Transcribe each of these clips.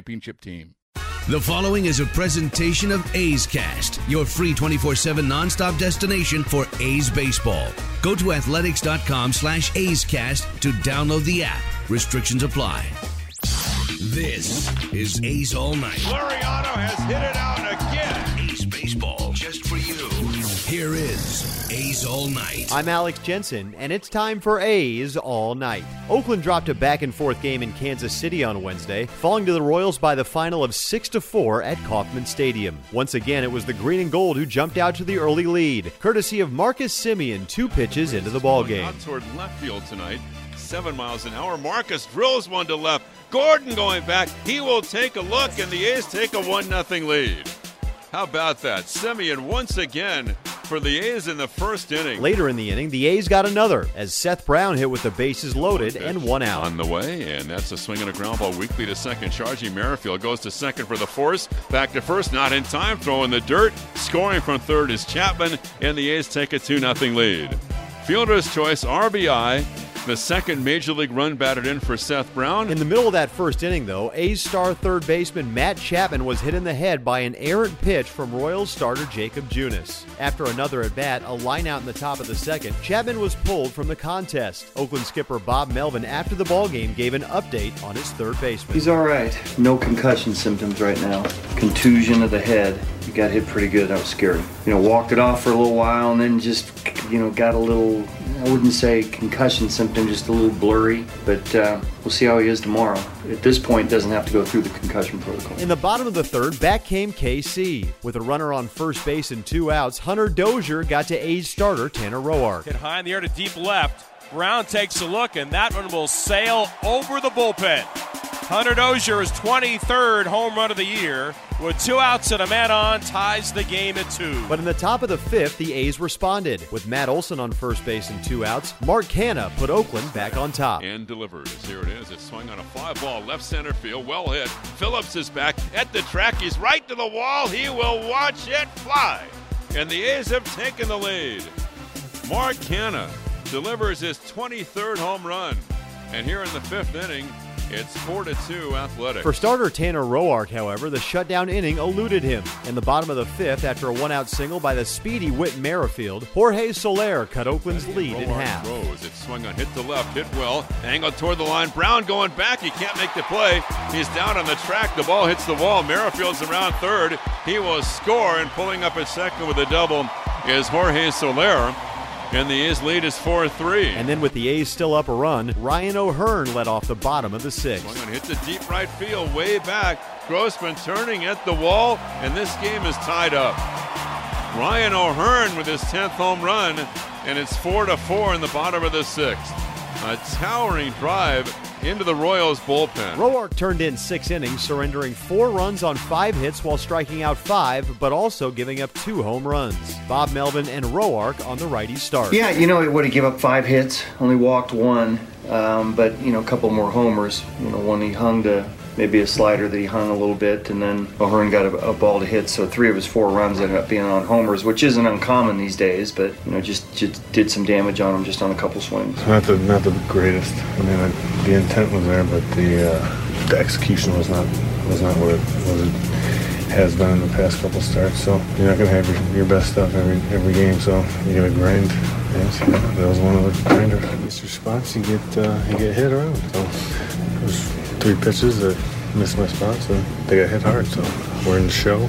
championship team. The following is a presentation of A's Cast, your free 24-7 nonstop destination for A's baseball. Go to athletics.com slash A's Cast to download the app. Restrictions apply. This is A's All Night. Laureano has hit it out again. A's All Night. I'm Alex Jensen, and it's time for A's All Night. Oakland dropped a back and forth game in Kansas City on Wednesday, falling to the Royals by the final of 6 to 4 at Kauffman Stadium. Once again, it was the green and gold who jumped out to the early lead, courtesy of Marcus Semien, two pitches into the ball game. Out toward left field tonight, seven miles an hour. Marcus drills one to left. Gordon going back. He will take a look, and the A's take a one 0 lead. How about that? Semien once again for the A's in the first inning. Later in the inning, the A's got another as Seth Brown hit with the bases loaded and one out. On the way, and that's a swing and a ground ball weakly to second. Charging Merrifield goes to second for the force. Back to first, not in time, throwing the dirt. Scoring from third is Chapman, and the A's take a 2 0 lead. Fielder's choice RBI the second major league run batted in for Seth Brown. In the middle of that first inning, though, A's star third baseman Matt Chapman was hit in the head by an errant pitch from Royals starter Jakob Junis. After another at bat, a line out in the top of the second, Chapman was pulled from the contest. Oakland skipper Bob Melvin, after the ball game, gave an update on his third baseman. He's all right. No concussion symptoms right now. Contusion of the head. He got hit pretty good. That was scary. You know, walked it off for a little while and then just, you know, got a little, I wouldn't say concussion symptom, just a little blurry. But uh, we'll see how he is tomorrow. At this point, doesn't have to go through the concussion protocol. In the bottom of the third, back came KC. With a runner on first base and two outs, Hunter Dozier got to A's starter Tanner Roark. Hit high in the air to deep left. Brown takes a look, and that one will sail over the bullpen. Hunter Dozier's 23rd home run of the year with two outs and a man on ties the game at two. But in the top of the fifth, the A's responded. With Matt Olson on first base and two outs, Mark Canha put Oakland back on top. And delivers. Here it is. It's swung on a fly ball left center field. Well hit. Phillips is back at the track. He's right to the wall. He will watch it fly. And the A's have taken the lead. Mark Canha delivers his 23rd home run. And here in the fifth inning, it's 4 to 2 athletic. For starter Tanner Roark, however, the shutdown inning eluded him. In the bottom of the fifth, after a one out single by the speedy Whit Merrifield, Jorge Soler cut Oakland's lead Roark in half. Rose. It swung on hit to left, hit well, angled toward the line. Brown going back. He can't make the play. He's down on the track. The ball hits the wall. Merrifield's around third. He will score, and pulling up at second with a double is Jorge Soler. And the A's lead is 4 3. And then with the A's still up a run, Ryan O'Hearn led off the bottom of the sixth. Swung on hit to deep right field, way back. Grossman turning at the wall, and this game is tied up. Ryan O'Hearn with his 10th home run, and it's 4 to 4 in the bottom of the sixth. A towering drive into the Royals bullpen. Roark turned in six innings, surrendering four runs on five hits while striking out five, but also giving up two home runs. Bob Melvin and Roark on the righty start. Yeah, you know, what have given up five hits, only walked one, um, but you know, a couple more homers. You know, one he hung to maybe a slider that he hung a little bit, and then O'Hearn got a, a ball to hit. So three of his four runs ended up being on homers, which isn't uncommon these days. But you know, just, just did some damage on him just on a couple swings. Not the not the greatest. I mean, uh, the intent was there, but the uh, the execution was not was not what it was. It has been in the past couple starts. So you're not gonna have your, your best stuff every every game. So you gotta grind Yeah, that was one of the grinders. Response, you get uh, you get hit around. So three pitches that missed my spot, so they got hit hard. So we're in the show.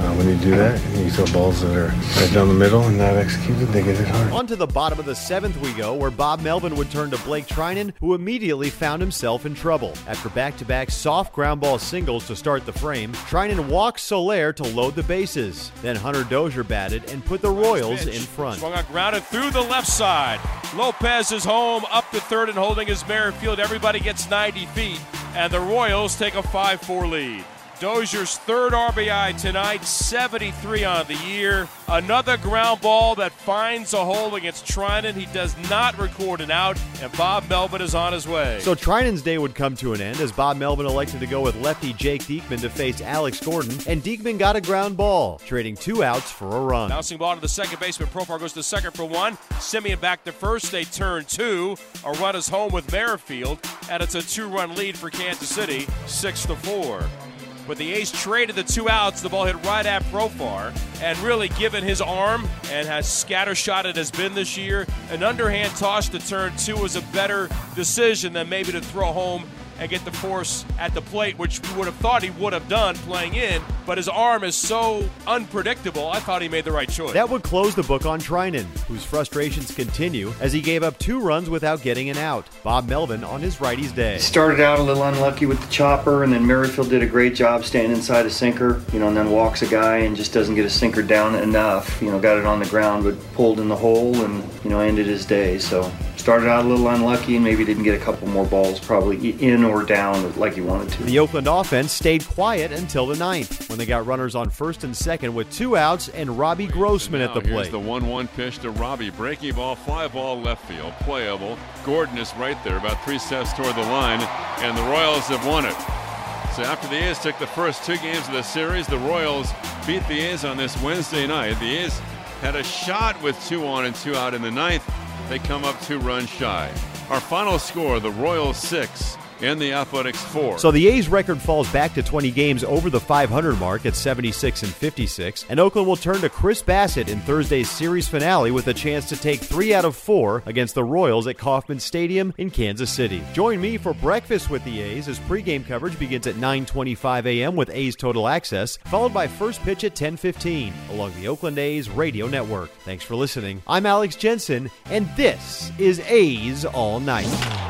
Uh, when you do that, you throw balls that are right down the middle and not executed, they get hit hard. On to the bottom of the seventh we go, where Bob Melvin would turn to Blake Treinen, who immediately found himself in trouble. After back to back soft ground ball singles to start the frame, Treinen walks Soler to load the bases. Then Hunter Dozier batted and put the Royals in front. Swung on grounded through the left side. Lopez is home, up to third and holding his Merrifield. Everybody gets 90 feet, and the Royals take a 5 4 lead. Dozier's third RBI tonight, 73 on the year. Another ground ball that finds a hole against Treinen. He does not record an out, and Bob Melvin is on his way. So Treinen's day would come to an end as Bob Melvin elected to go with lefty Jake Diekman to face Alex Gordon, and Diekman got a ground ball, trading two outs for a run. Bouncing ball to the second baseman. Profar goes to second for one. Semien back to first. They turn two. A run is home with Merrifield, and it's a two-run lead for Kansas City, six to four. But the A's traded the two outs. The ball hit right at Profar. And really, given his arm and as scattershot it has been this year, an underhand toss to turn two was a better decision than maybe to throw home and get the force at the plate, which we would have thought he would have done playing in. But his arm is so unpredictable, I thought he made the right choice. That would close the book on Treinen, whose frustrations continue as he gave up two runs without getting an out. Bob Melvin on his righty's day. Started out a little unlucky with the chopper, and then Merrifield did a great job staying inside a sinker, you know, and then walks a guy and just doesn't get a sinker down enough. You know, got it on the ground, but pulled in the hole and, you know, ended his day. So started out a little unlucky and maybe didn't get a couple more balls probably in or down like he wanted to. The Oakland offense stayed quiet until the ninth when they got runners on first and second with two outs and Robbie Grossman at the Here's plate. the 1 1 pitch to Robbie. Breaking ball, fly ball, left field. Playable. Gordon is right there, about three steps toward the line, and the Royals have won it. So after the A's took the first two games of the series, the Royals beat the A's on this Wednesday night. The A's had a shot with two on and two out in the ninth. They come up two runs shy. Our final score the Royals six and the Athletics four. So the A's record falls back to 20 games over the 500 mark at 76 and 56, and Oakland will turn to Chris Bassitt in Thursday's series finale with a chance to take three out of four against the Royals at Kauffman Stadium in Kansas City. Join me for breakfast with the A's as pregame coverage begins at 9:25 a.m. with A's Total Access, followed by first pitch at 10:15 along the Oakland A's radio network. Thanks for listening. I'm Alex Jensen, and this is A's All Night.